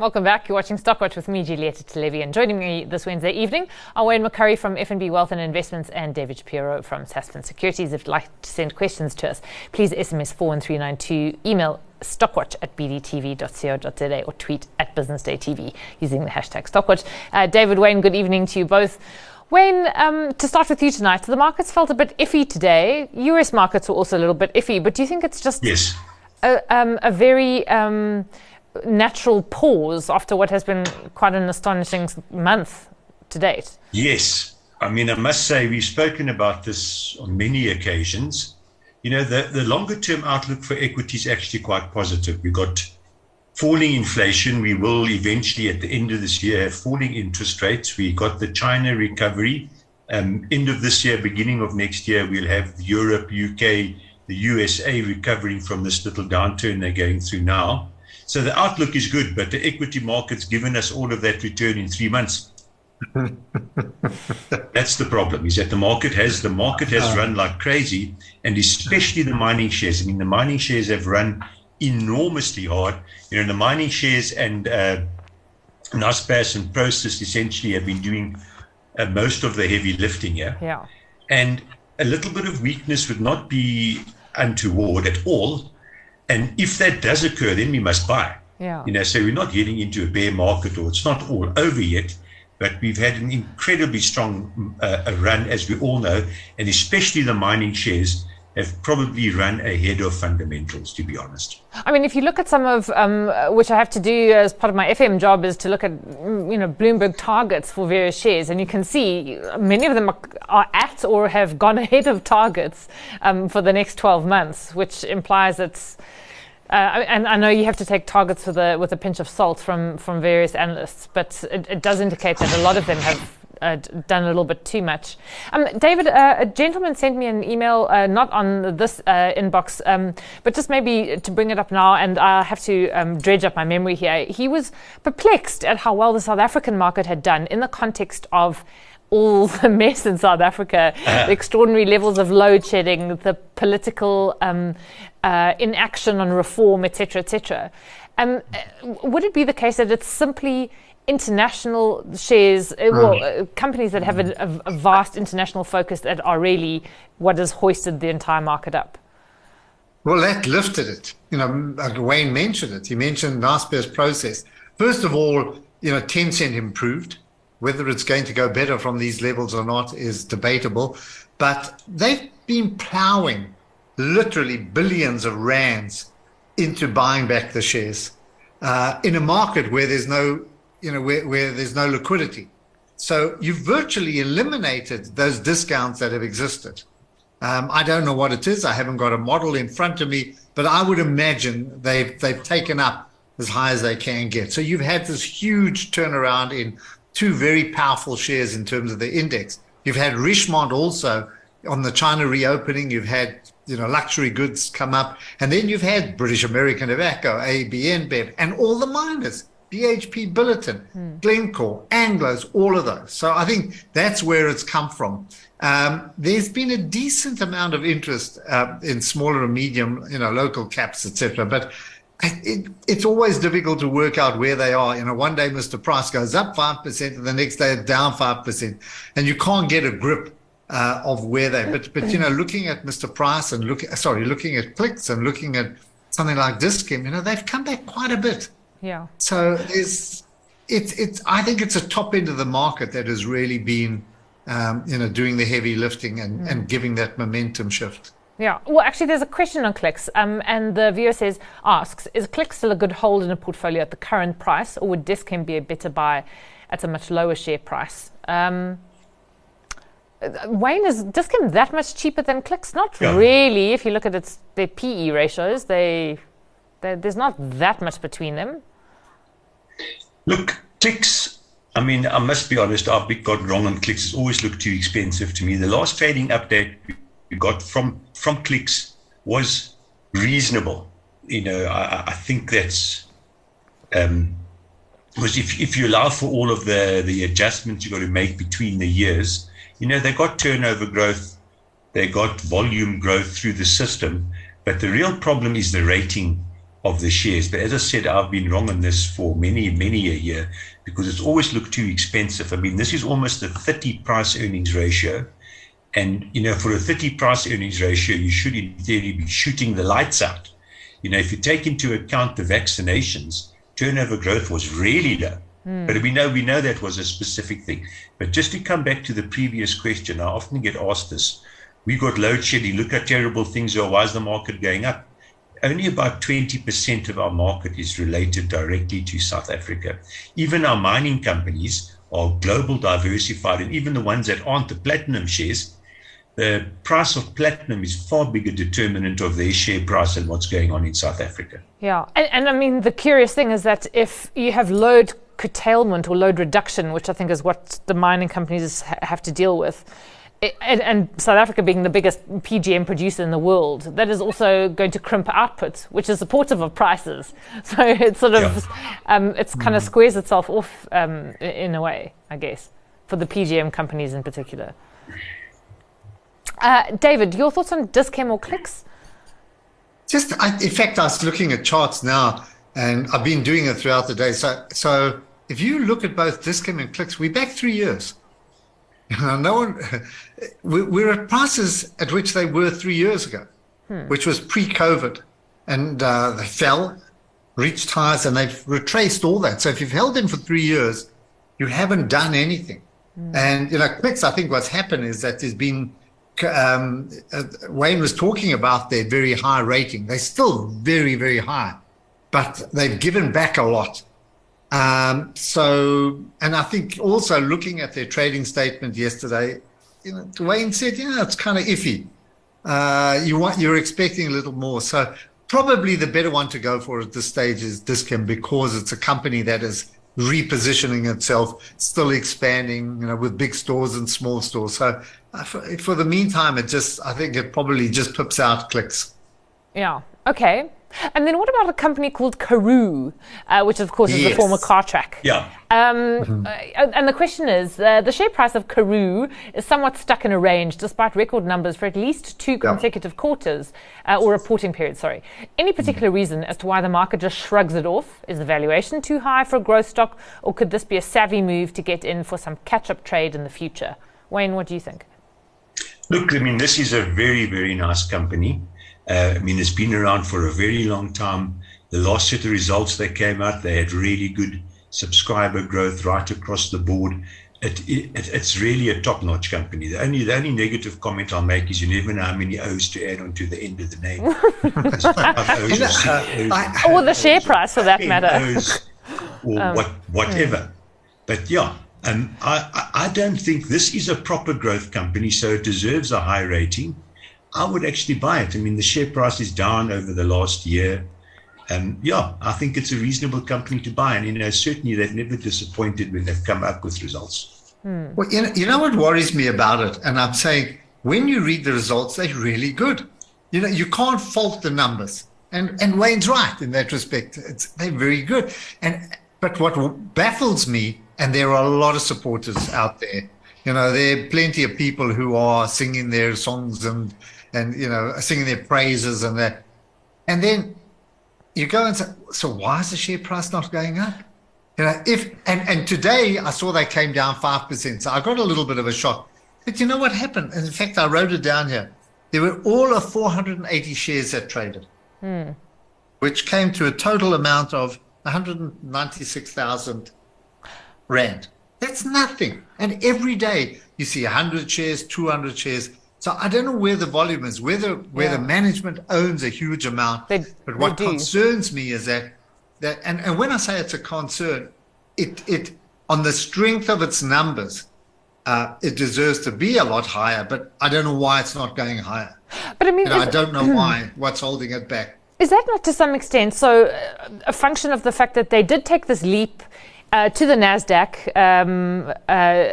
Welcome back. You're watching Stockwatch with me, Giulietta Talevi, and joining me this Wednesday evening are Wayne McCurrie from FNB Wealth and Investments and David Shapiro from Sasfin Securities. If you'd like to send questions to us, please SMS 41392, email stockwatch at bdtv.co.za or tweet at businessdaytv using the hashtag stockwatch. Uh, David, Wayne, good evening to you both. Wayne, um, to start with you tonight, the markets felt a bit iffy today. US markets were also a little bit iffy, but do you think it's just yes. a, um, a very um, natural pause after what has been quite an astonishing month to date. Yes. I mean, I must say, we've spoken about this on many occasions. You know, the, the longer term outlook for equity is actually quite positive. We've got falling inflation. We will eventually, at the end of this year, have falling interest rates. We got the China recovery. Um, end of this year, beginning of next year, we'll have Europe, UK, the USA recovering from this little downturn they're going through now. So the outlook is good, but the equity market's given us all of that return in three months. That's the problem. Is that the market has the market has run like crazy, and especially the mining shares. I mean, the mining shares have run enormously hard. You know, the mining shares and uh, Naspers and Prosus essentially have been doing uh, most of the heavy lifting here. Yeah. And a little bit of weakness would not be untoward at all and if that does occur, then we must buy. Yeah. You know, so we're not getting into a bear market or it's not all over yet, but we've had an incredibly strong uh, run, as we all know, and especially the mining shares have probably run ahead of fundamentals, to be honest. I mean, if you look at some of um, which I have to do as part of my FM job is to look at you know Bloomberg targets for various shares, and you can see many of them are, are at or have gone ahead of targets um, for the next 12 months, which implies it's uh, and I know you have to take targets with a with a pinch of salt from from various analysts, but it, it does indicate that a lot of them have uh, done a little bit too much. Um, David, uh, a gentleman sent me an email, uh, not on this uh, inbox, um, but just maybe to bring it up now, and I have to um, dredge up my memory here. He was perplexed at how well the South African market had done in the context of all the mess in South Africa, uh-huh. the extraordinary levels of load shedding, the political um, uh, inaction on reform, etc., etc. Um, would it be the case that it's simply international shares, uh, well, uh, companies that have a, a, vast international focus that are really what has hoisted the entire market up? Well, that lifted it. You know, Wayne mentioned it. He mentioned Naspers Prosus. First of all, you know, Tencent improved. Whether it's going to go better from these levels or not is debatable. But they've been plowing literally billions of rands into buying back the shares uh, in a market where there's no, you know, where, where there's no liquidity. So you've virtually eliminated those discounts that have existed. Um, I don't know what it is. I haven't got a model in front of me, but I would imagine they've they've taken up as high as they can get. So you've had this huge turnaround in two very powerful shares in terms of the index. You've had Richemont also on the China reopening. You've had you know, luxury goods come up. And then you've had British American Tobacco, AB InBev, and all the miners, BHP Billiton, mm. Glencore, Anglos, all of those. So I think that's where it's come from. Um, there's been a decent amount of interest uh, in smaller and medium, you know, local caps, etc. But it, it's always difficult to work out where they are. You know, one day Mr. Price goes up 5% and the next day it's down 5%. And you can't get a grip uh, of where they. But but you know, looking at Mr. Price and look sorry, looking at Clicks and looking at something like Dis-Chem, you know, they've come back quite a bit. Yeah. So there's it's it's I think it's a top end of the market that has really been um, you know doing the heavy lifting and, mm. and giving that momentum shift. Yeah. Well, actually, there's a question on Clicks, um, and the viewer says asks: Is Clicks still a good hold in a portfolio at the current price, or would Dis-Chem be a better buy at a much lower share price? Um, Wayne is Dis-Chem that much cheaper than Clicks? Not yeah. really. If you look at its their PE ratios, they, they there's not that much between them. Look, Clicks. I mean, I must be honest. I've got wrong on Clicks. It's always looked too expensive to me. The last trading update we got from from Clicks was reasonable. You know, I, I think that's. Um, because if, if you allow for all of the, the adjustments you've got to make between the years, you know, they got turnover growth, they got volume growth through the system, but the real problem is the rating of the shares. But as I said, I've been wrong on this for many, many a year because it's always looked too expensive. I mean, this is almost a 30 price earnings ratio. And, you know, for a 30 price earnings ratio, you should in theory be shooting the lights out. You know, if you take into account the vaccinations, turnover growth was really low. Mm. But we know we know that was a specific thing. But just to come back to the previous question, I often get asked this. We got load shedding. Look how terrible things are. Why is the market going up? only about 20% of our market is related directly to South Africa. Even our mining companies are global diversified, and even the ones that aren't the platinum shares, the price of platinum is far bigger determinant of their share price than what's going on in South Africa. Yeah, and, and I mean, the curious thing is that if you have load curtailment or load reduction, which I think is what the mining companies ha- have to deal with, and, and, South Africa being the biggest PGM producer in the world, that is also going to crimp output, which is supportive of prices. So it sort of, yeah. um, it's kind of mm. squares itself off um, in a way, I guess, for the PGM companies in particular. Uh, David, your thoughts on Dis-Chem or Clicks? Just, I, in fact, I was looking at charts now, and I've been doing it throughout the day. So, so if you look at both Dis-Chem and Clicks, we're back three years. no one, we're at prices at which they were three years ago, hmm. which was pre-COVID, and uh, they fell, reached highs, and they've retraced all that. So if you've held them for three years, you haven't done anything. Hmm. And you know, clicks. I think what's happened is that there's been. Um, uh, Wayne was talking about their very high rating. They're still very, very high, but they've given back a lot. Um, so, and I think also looking at their trading statement yesterday, you know, Dwayne said, yeah, it's kind of iffy. Uh, you want, you're expecting a little more. So probably the better one to go for at this stage is Dis-Chem because it's a company that is repositioning itself, still expanding, you know, with big stores and small stores. So for, for the meantime, it just, I think it probably just pips out clicks. Yeah. Okay. And then what about a company called Karoo, uh, which of course is yes. the former Cartrack? Yeah. Um, mm-hmm. uh, and the question is, uh, the share price of Karoo is somewhat stuck in a range despite record numbers for at least two consecutive yeah. quarters uh, or reporting periods. Sorry. Any particular mm-hmm. reason as to why the market just shrugs it off? Is the valuation too high for a growth stock, or could this be a savvy move to get in for some catch-up trade in the future? Wayne, what do you think? Look, I mean, this is a very, very nice company. Uh, I mean, it's been around for a very long time. The last set of results that came out, they had really good subscriber growth right across the board. It, it, it's really a top-notch company. The only the only negative comment I'll make is you never know how many O's to add onto the end of the name. or, the share price, for that matter. O's or um, what, whatever. Hmm. But yeah, um, I, I don't think this is a proper growth company, so it deserves a high rating. I would actually buy it. I mean, the share price is down over the last year. And yeah, I think it's a reasonable company to buy. And, you know, certainly they've never disappointed when they've come up with results. Hmm. Well, you know, you know what worries me about it? And I'm saying when you read the results, they're really good. You know, you can't fault the numbers. And, and Wayne's right in that respect. It's, they're very good. And, but what baffles me, and there are a lot of supporters out there, you know, there are plenty of people who are singing their songs and and you know singing their praises and that. And then you go and say so why is the share price not going up? You know if and and today i saw they came down 5% so i got a little bit of a shock. But you know what happened? In fact i wrote it down here. There were all of 480 shares that traded hmm. which came to a total amount of 196000 rand that's nothing and every day you see 100 shares 200 shares so I don't know where the volume is, whether where yeah. the management owns a huge amount. They, but what concerns me is that that and, and when I say it's a concern, it it on the strength of its numbers, uh, it deserves to be a lot higher. But I don't know why it's not going higher. But I mean, I don't know why. What's holding it back? Is that not to some extent so uh, a function of the fact that they did take this leap uh, to the Nasdaq um, uh,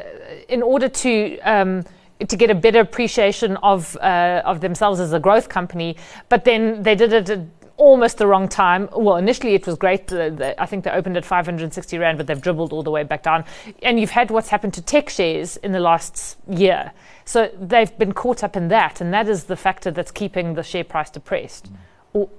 in order to um, to get a better appreciation of uh, of themselves as a growth company. But then they did it at almost the wrong time. Well, initially it was great. Uh, the, I think they opened at 560 rand, but they've dribbled all the way back down. And you've had what's happened to tech shares in the last year. So they've been caught up in that, and that is the factor that's keeping the share price depressed. Or,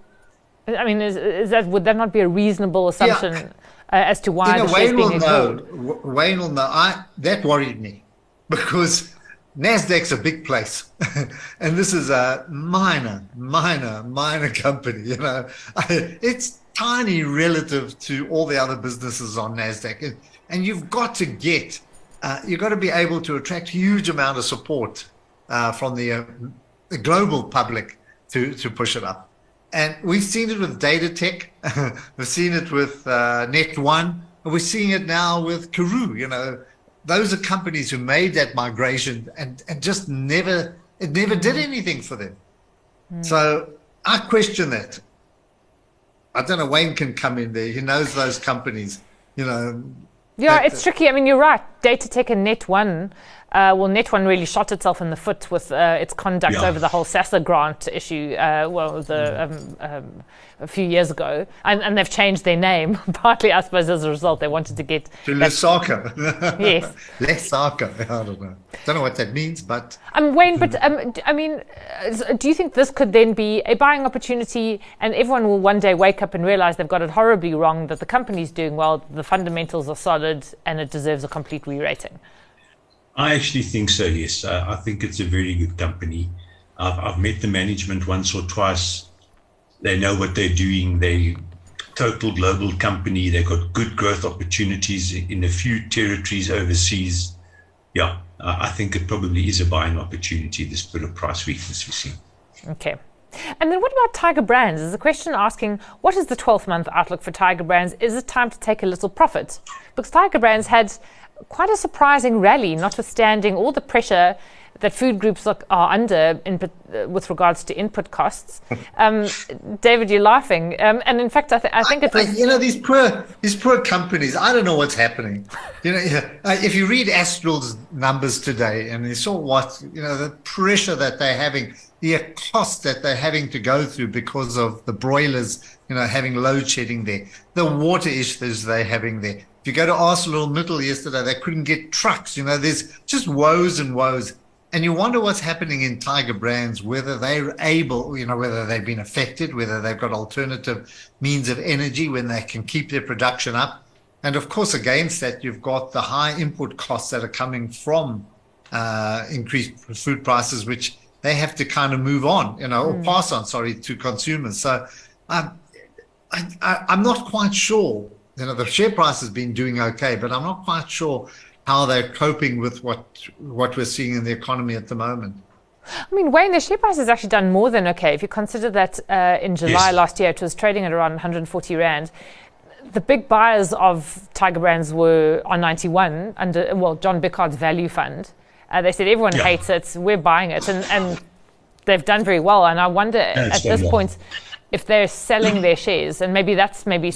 I mean, is, is that would that not be a reasonable assumption yeah. Uh, as to why you know, the Wayne will being know. Wayne will know. I that worried me because Nasdaq's a big place, and this is a minor, minor, minor company. You know, it's tiny relative to all the other businesses on Nasdaq, and you've got to get, uh, you've got to be able to attract huge amount of support uh, from the, uh, the global public to to push it up. And we've seen it with Datatec, we've seen it with uh, Net1, and we're seeing it now with Karoo. You know, those are companies who made that migration and, and just never, it never did anything for them. Mm. So I question that. I don't know, Wayne can come in there. He knows those companies, you know. Yeah, it's tricky. I mean, you're right. Datatec and Net1 uh, well, Net1 really shot itself in the foot with uh, its conduct yeah. over the whole SASSA grant issue, uh, well, the, mm. um, um, a few years ago. And, and, they've changed their name, partly, I suppose, as a result. They wanted to get. To Lesaka. yes. Lesaka. I don't know. Don't know what that means, but. Um, Wayne, but um, I mean, do you think this could then be a buying opportunity and everyone will one day wake up and realize they've got it horribly wrong, that the company's doing well, the fundamentals are solid, and it deserves a complete re rating? I actually think so, yes. Uh, I think it's a very good company. I've, I've met the management once or twice. They know what they're doing. They total global company. They've got good growth opportunities in a few territories overseas. Yeah, I think it probably is a buying opportunity, this bit of price weakness we see. Okay. And then what about Tiger Brands? There's a question asking, what is the 12 month outlook for Tiger Brands? Is it time to take a little profit? Because Tiger Brands had quite a surprising rally, notwithstanding all the pressure that food groups are, are under in, uh, with regards to input costs. Um, David, you're laughing, um, and in fact, I, th- I think it was. you know, these poor these poor companies. I don't know what's happening. You know, if you read Astral's numbers today, and you saw what you know, the pressure that they're having, the cost that they're having to go through because of the broilers, you know, having load shedding there, the water issues they're having there you go to ArcelorMittal yesterday, they couldn't get trucks. You know, there's just woes and woes. And you wonder what's happening in Tiger Brands, whether they're able, you know, whether they've been affected, whether they've got alternative means of energy when they can keep their production up. And of course, against that, you've got the high input costs that are coming from uh, increased food prices, which they have to kind of move on, you know, mm. or pass on, sorry, to consumers. So um, I, I, I'm not quite sure you know the share price has been doing okay, but I'm not quite sure how they're coping with what what we're seeing in the economy at the moment. I mean, Wayne, the share price has actually done more than okay. If you consider that uh, in July yes. last year it was trading at around 140 rand, the big buyers of Tiger Brands were on 91 under well John Biccard's value fund. Uh, they said everyone yeah. hates it, we're buying it, and, and they've done very well. And I wonder yeah, at this well. point if they're selling their shares, and maybe that's maybe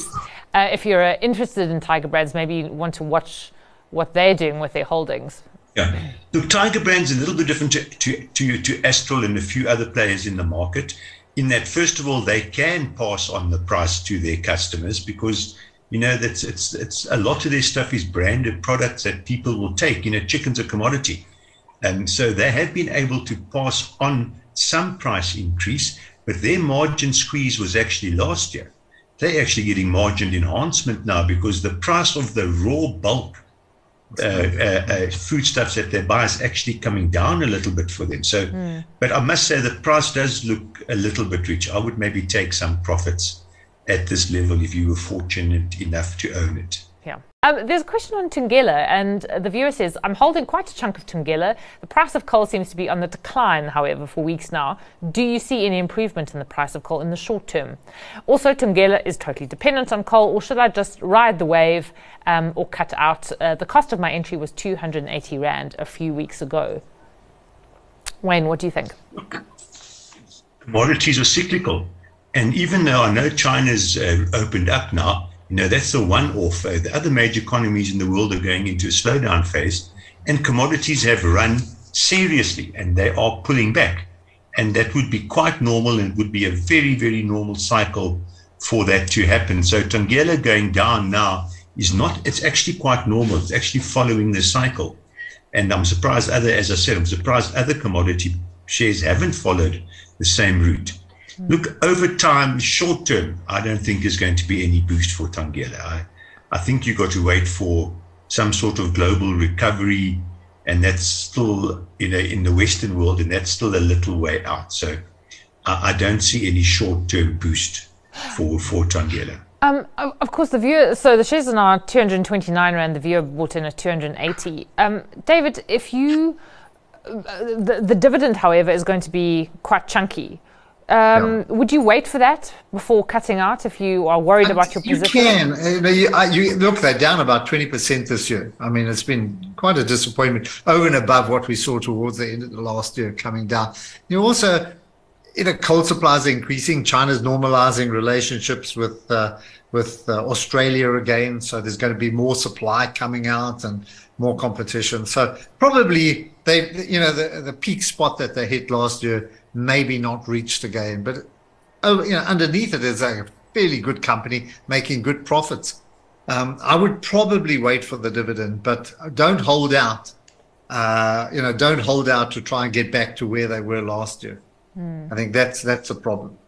uh, if you're uh, interested in Tiger Brands, maybe you want to watch what they're doing with their holdings. Yeah. Look, Tiger Brands is a little bit different to, to, to, to Astral and a few other players in the market in that, first of all, they can pass on the price to their customers because, you know, that's it's, it's a lot of their stuff is branded products that people will take. You know, chicken's a commodity. And so they have been able to pass on some price increase, but their margin squeeze was actually last year they're actually getting margin enhancement now because the price of the raw bulk uh, uh, uh, foodstuffs that they buy is actually coming down a little bit for them. So, mm. but I must say the price does look a little bit rich. I would maybe take some profits at this level if you were fortunate enough to own it. Um, there's a question on Thungela, and the viewer says, I'm holding quite a chunk of Thungela. The price of coal seems to be on the decline, however, for weeks now. Do you see any improvement in the price of coal in the short term? Also, Thungela is totally dependent on coal, or should I just ride the wave um, or cut out? Uh, the cost of my entry was 280 Rand a few weeks ago. Wayne, what do you think? Commodities are cyclical. And even though I know China's uh, opened up now, you know, that's the one off. The other major economies in the world are going into a slowdown phase, and commodities have run seriously and they are pulling back. And that would be quite normal and would be a very, very normal cycle for that to happen. So Thungela going down now is not, it's actually quite normal. It's actually following the cycle. And I'm surprised other, as I said, I'm surprised other commodity shares haven't followed the same route. Look, over time, short term, I don't think there's going to be any boost for Thungela. I, I think you've got to wait for some sort of global recovery, and that's still you know in the Western world, and that's still a little way out. So I, I don't see any short term boost for for Thungela. Um, of course, the viewer. So the shares are now 229 rand. The viewer bought in at 280. Um, David, if you, uh, the, the dividend, however, is going to be quite chunky. Um, yeah. Would you wait for that before cutting out if you are worried about your you position? Can. Uh, you can. You, look, they're down about 20% this year. I mean, it's been quite a disappointment over and above what we saw towards the end of the last year coming down. You also, you know, coal supplies are increasing. China's normalizing relationships with uh, with uh, Australia again, so there's going to be more supply coming out and more competition. So probably they, you know, the the peak spot that they hit last year maybe not reached again, but oh, you know, underneath it is a fairly good company making good profits. Um, I would probably wait for the dividend, but don't hold out. Uh, you know, don't hold out to try and get back to where they were last year. Mm. I think that's that's a problem.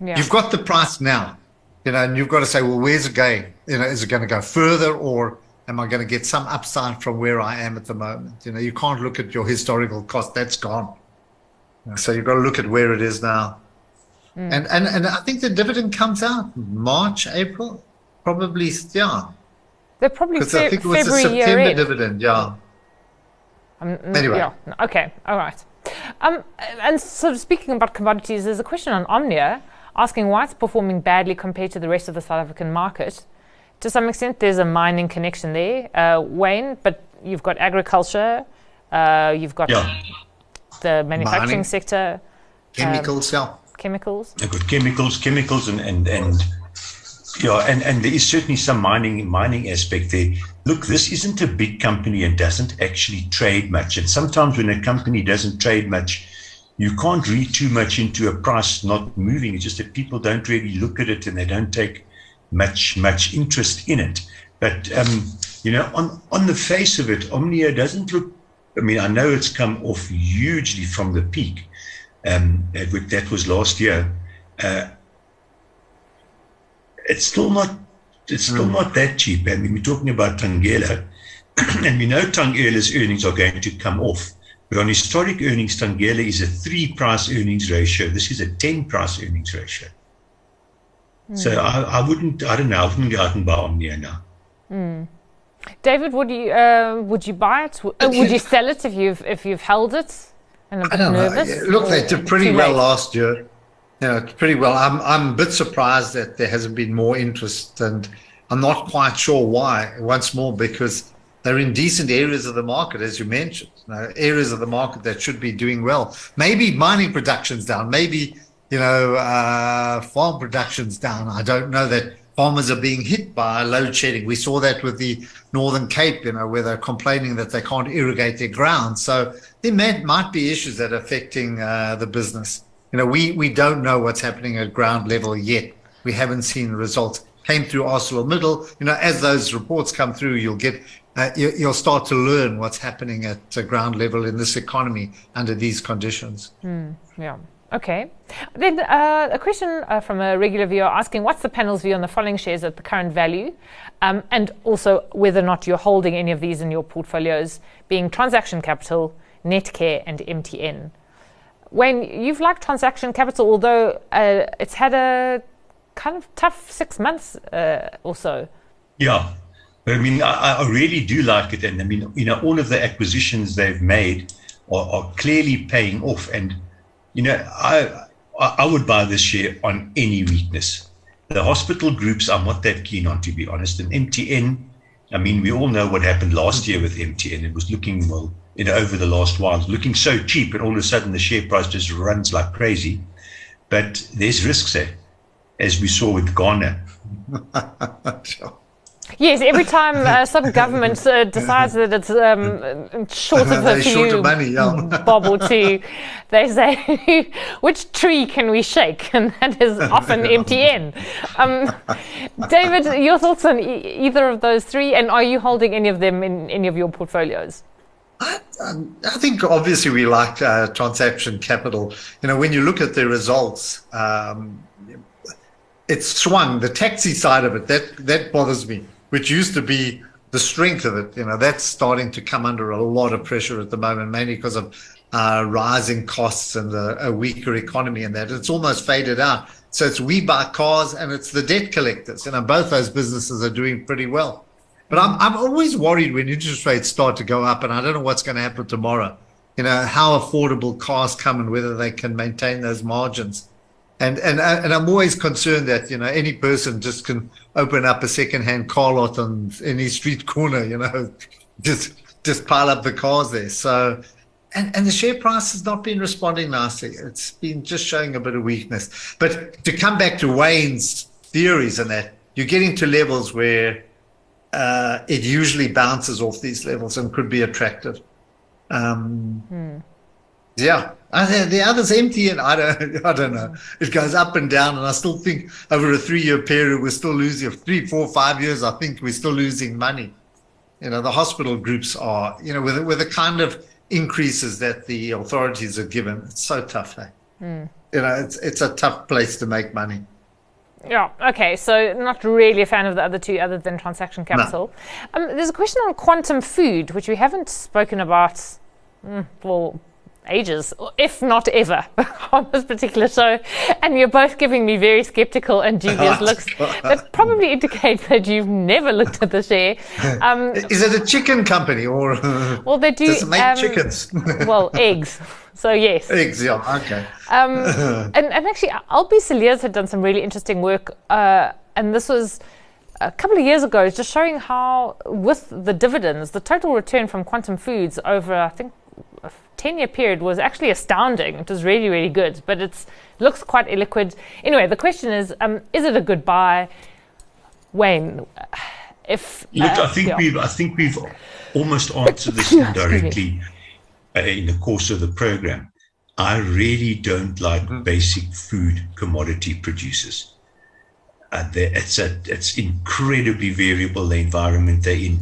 Yeah. You've got the price now, you know, and you've got to say, well, where's it going? You know, is it going to go further, or am I going to get some upside from where I am at the moment? You know, you can't look at your historical cost; that's gone. So you've got to look at where it is now. Mm. And, and and I think the dividend comes out March, April, probably yeah. They're probably fe- I think it was February a September dividend, yeah. Um, anyway, yeah. Okay, all right. Um, and sort of speaking about commodities, there's a question on Omnia asking why it's performing badly compared to the rest of the South African market. To some extent, there's a mining connection there, uh, Wayne, but you've got agriculture, uh, you've got yeah. The manufacturing mining, sector, chemicals, um, yeah. Chemicals. You've got chemicals, chemicals, and and and yeah, and, and there is certainly some mining mining aspect there. Look, this isn't a big company and doesn't actually trade much. And sometimes when a company doesn't trade much, you can't read too much into a price not moving. It's just that people don't really look at it and they don't take much much interest in it. But um, you know, on on the face of it, Omnia doesn't look. I mean, I know it's come off hugely from the peak. Um, that was last year. Uh, it's still not. It's still mm. not that cheap. I mean, we're talking about Thungela, and we know Thungela's earnings are going to come off. But on historic earnings, Thungela is a three price earnings ratio. This is a 10 price earnings ratio. Mm. So I, I, wouldn't, I don't know, I wouldn't go out and buy Omnia now. Mm. David, would you uh, would you buy it? Would you sell it if you've if you've held it and a bit nervous? Know. Look, they did pretty well last year. You know, pretty well. I'm I'm a bit surprised that there hasn't been more interest, and I'm not quite sure why. Once more, because they're in decent areas of the market, as you mentioned, you know, areas of the market that should be doing well. Maybe mining production's down. Maybe you know uh, farm production's down. I don't know that farmers are being hit by load shedding. We saw that with the Northern Cape, you know, where they're complaining that they can't irrigate their ground. So there may, might be issues that are affecting uh, the business. You know, we we don't know what's happening at ground level yet. We haven't seen the results. Came through ArcelorMittal. You know, as those reports come through, you'll get uh, you, will start to learn what's happening at uh, ground level in this economy under these conditions. Mm, yeah. Okay. Then uh, a question uh, from a regular viewer asking what's the panel's view on the following shares at the current value, um, and also whether or not you're holding any of these in your portfolios, being Transaction Capital, Netcare, and MTN. When you've liked Transaction Capital, although uh, it's had a kind of tough six months uh, or so. Yeah. I mean, I, I, really do like it. And I mean, you know, all of the acquisitions they've made are, are clearly paying off. And, you know, I, I would buy this share on any weakness. The hospital groups I'm not that keen on, to be honest. And MTN, I mean, we all know what happened last year with MTN. It was looking, well, you know, over the last while, looking so cheap, and all of a sudden the share price just runs like crazy. But there's risks there, as we saw with Ghana. Yes, every time uh, some government uh, decides that it's um, short of a few money, yeah. bob or two, they say, which tree can we shake? And that is often MTN. Um, David, your thoughts on e- either of those three, and are you holding any of them in any of your portfolios? I, I think obviously we like uh, transaction capital. You know, when you look at the results, um, it's swung. The taxi side of it that that bothers me, which used to be the strength of it. You know, that's starting to come under a lot of pressure at the moment, mainly because of uh, rising costs and a, a weaker economy, and that it's almost faded out. So it's WeBuyCars and it's the debt collectors. You know, both those businesses are doing pretty well. But I'm I'm always worried when interest rates start to go up, and I don't know what's going to happen tomorrow. You know how affordable cars come and whether they can maintain those margins. And and and I'm always concerned that you know any person just can open up a second-hand car lot on any street corner, you know, just just pile up the cars there. So and, and the share price has not been responding nicely. It's been just showing a bit of weakness. But to come back to Wayne's theories and that, you're getting to levels where uh, it usually bounces off these levels and could be attractive. Um, hmm. Yeah, And the other's MTN, and I don't, I don't know. It goes up and down, and I still think over a three-year period, we're still losing three, four, five years. I think we're still losing money. You know, the hospital groups are, you know, with with the kind of increases that the authorities are given, it's so tough. Eh? Mm. You know, it's it's a tough place to make money. Yeah. Okay. So not really a fan of the other two, other than transaction capital. No. Um, there's a question on quantum food, which we haven't spoken about mm, for ages, if not ever, on this particular show. And you're both giving me very skeptical and dubious looks that probably indicate that you've never looked at the share. Um, Is it a chicken company or? Well, they do. Does it make um, chickens? well, eggs. So yes. Eggs, yeah, okay. Um, and, and actually, Albie Cilliers had done some really interesting work, uh, and this was a couple of years ago, just showing how, with the dividends, the total return from Quantum Foods over, I think, 10 year period was actually astounding. It was really, really good, but it looks quite illiquid. Anyway, the question is um, is it a good buy? Wayne, if. Look, uh, I, think yeah. we've, I think we've almost answered this indirectly uh, in the course of the program. I really don't like mm-hmm. basic food commodity producers. Uh, it's a, it's incredibly variable the environment they're in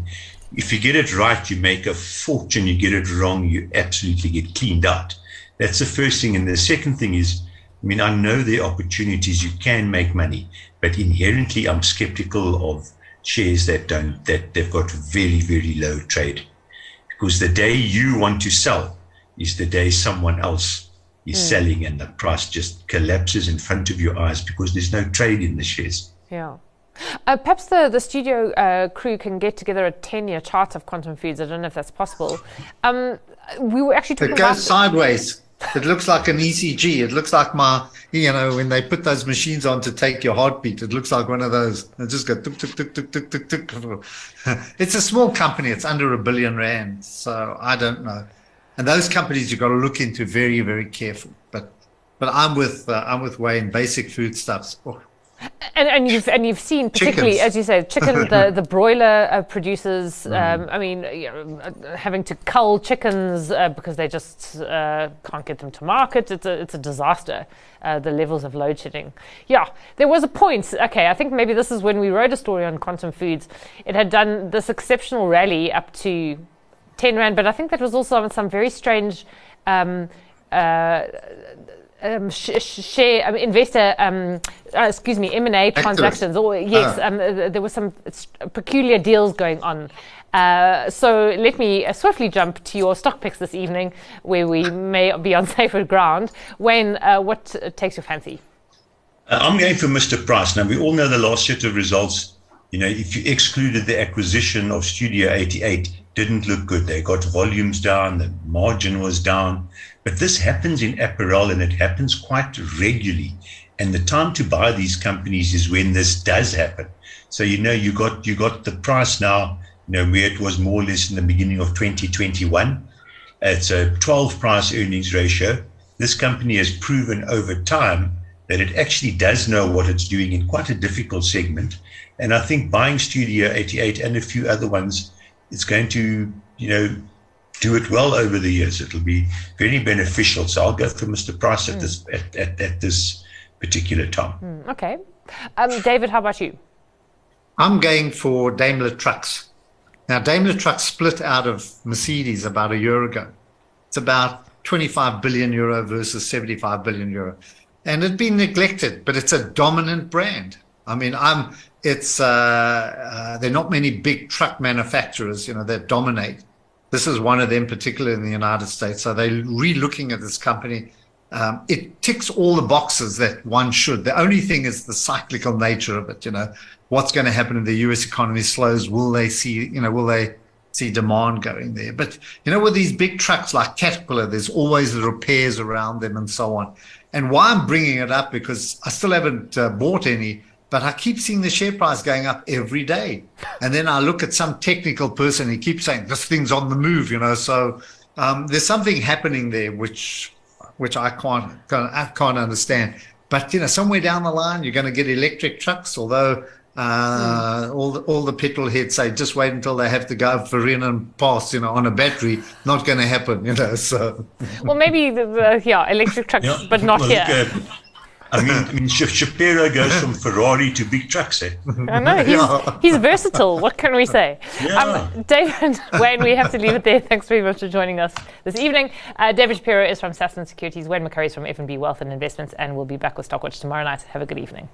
if you get it right, you make a fortune. You get it wrong, you absolutely get cleaned out. That's the first thing. And the second thing is, I mean, I know there are opportunities you can make money, but inherently I'm skeptical of shares that don't, that they've got very, very low trade. Because the day you want to sell is the day someone else is mm. selling and the price just collapses in front of your eyes because there's no trade in the shares. Yeah. Uh, perhaps the, the studio uh, crew can get together a 10 year chart of quantum foods. I don't know if that's possible. Um, we were actually talking It goes sideways. It looks like an ECG. It looks like my, you know, when they put those machines on to take your heartbeat, it looks like one of those. It just go tuk, tuk, tuk, tuk, tuk, tuk, tuk. It's a small company. It's under a billion rand. So I don't know. And those companies you've got to look into very, very careful. But, but I'm with, uh, I'm with Wayne. Basic foodstuffs. Oh, and, and you've and you've seen particularly Chickens. as you say chicken the the broiler uh, producers mm. um, I mean you know, uh, having to cull chickens uh, because they just uh, can't get them to market it's a it's a disaster uh, the levels of load shedding yeah there was a point okay I think maybe this is when we wrote a story on quantum foods it had done this exceptional rally up to 10 rand but I think that was also on some very strange um, uh, um, sh- share um, investor, um, uh, excuse me, M and A transactions. Or yes, ah. um, uh, there were some peculiar deals going on. Uh, so let me uh, swiftly jump to your stock picks this evening, where we may be on safer ground. Wayne, uh, what takes your fancy? Uh, I'm going for Mr. Price. Now we all know the last set of results. You know, if you excluded the acquisition of Studio 88, didn't look good. They got volumes down, the margin was down. But this happens in apparel and it happens quite regularly. And the time to buy these companies is when this does happen. So you know you got you got the price now, you know, where it was more or less in the beginning of 2021. It's a 12 price earnings ratio. This company has proven over time that it actually does know what it's doing in quite a difficult segment. And I think buying Studio 88 and a few other ones is going to, you know, do it well over the years. It'll be very beneficial. So I'll go for Mr. Price at mm. this at, at, at, this particular time. Mm, okay, um, David, how about you? I'm going for Daimler Trucks. Now, Daimler Trucks split out of Mercedes about a year ago. It's about 25 billion euro versus 75 billion euro. And it'd been neglected, but it's a dominant brand. I mean, I'm, it's, uh, uh, there are not many big truck manufacturers, you know, that dominate. This is one of them, particularly in the United States. So they're re-looking at this company. Um, it ticks all the boxes that one should. The only thing is the cyclical nature of it. You know, what's going to happen if the U.S. economy slows? Will they see? You know, will they see demand going there? But you know, with these big trucks like Caterpillar, there's always the repairs around them and so on. And why I'm bringing it up because I still haven't uh, bought any but I keep seeing the share price going up every day. And then I look at some technical person, he keeps saying this thing's on the move, you know. So um, there's something happening there which which I can't I can't understand. But you know, somewhere down the line, you're going to get electric trucks. Although uh, mm. all the, all the petrol heads say just wait until they have to go for in and pass, you know, on a battery. Not going to happen, you know. So well, maybe the, the yeah, electric trucks, yeah. but not well, here. I mean, I mean, Shapiro goes from Ferrari to big trucks. Eh? I know he's, yeah. he's versatile. What can we say? Yeah. Um, David Wayne, we have to leave it there. Thanks very much for joining us this evening. Uh, David Shapiro is from Sasfin Securities. Wayne McCurrie is from FNB Wealth and Investments, and we'll be back with Stockwatch tomorrow night. Have a good evening.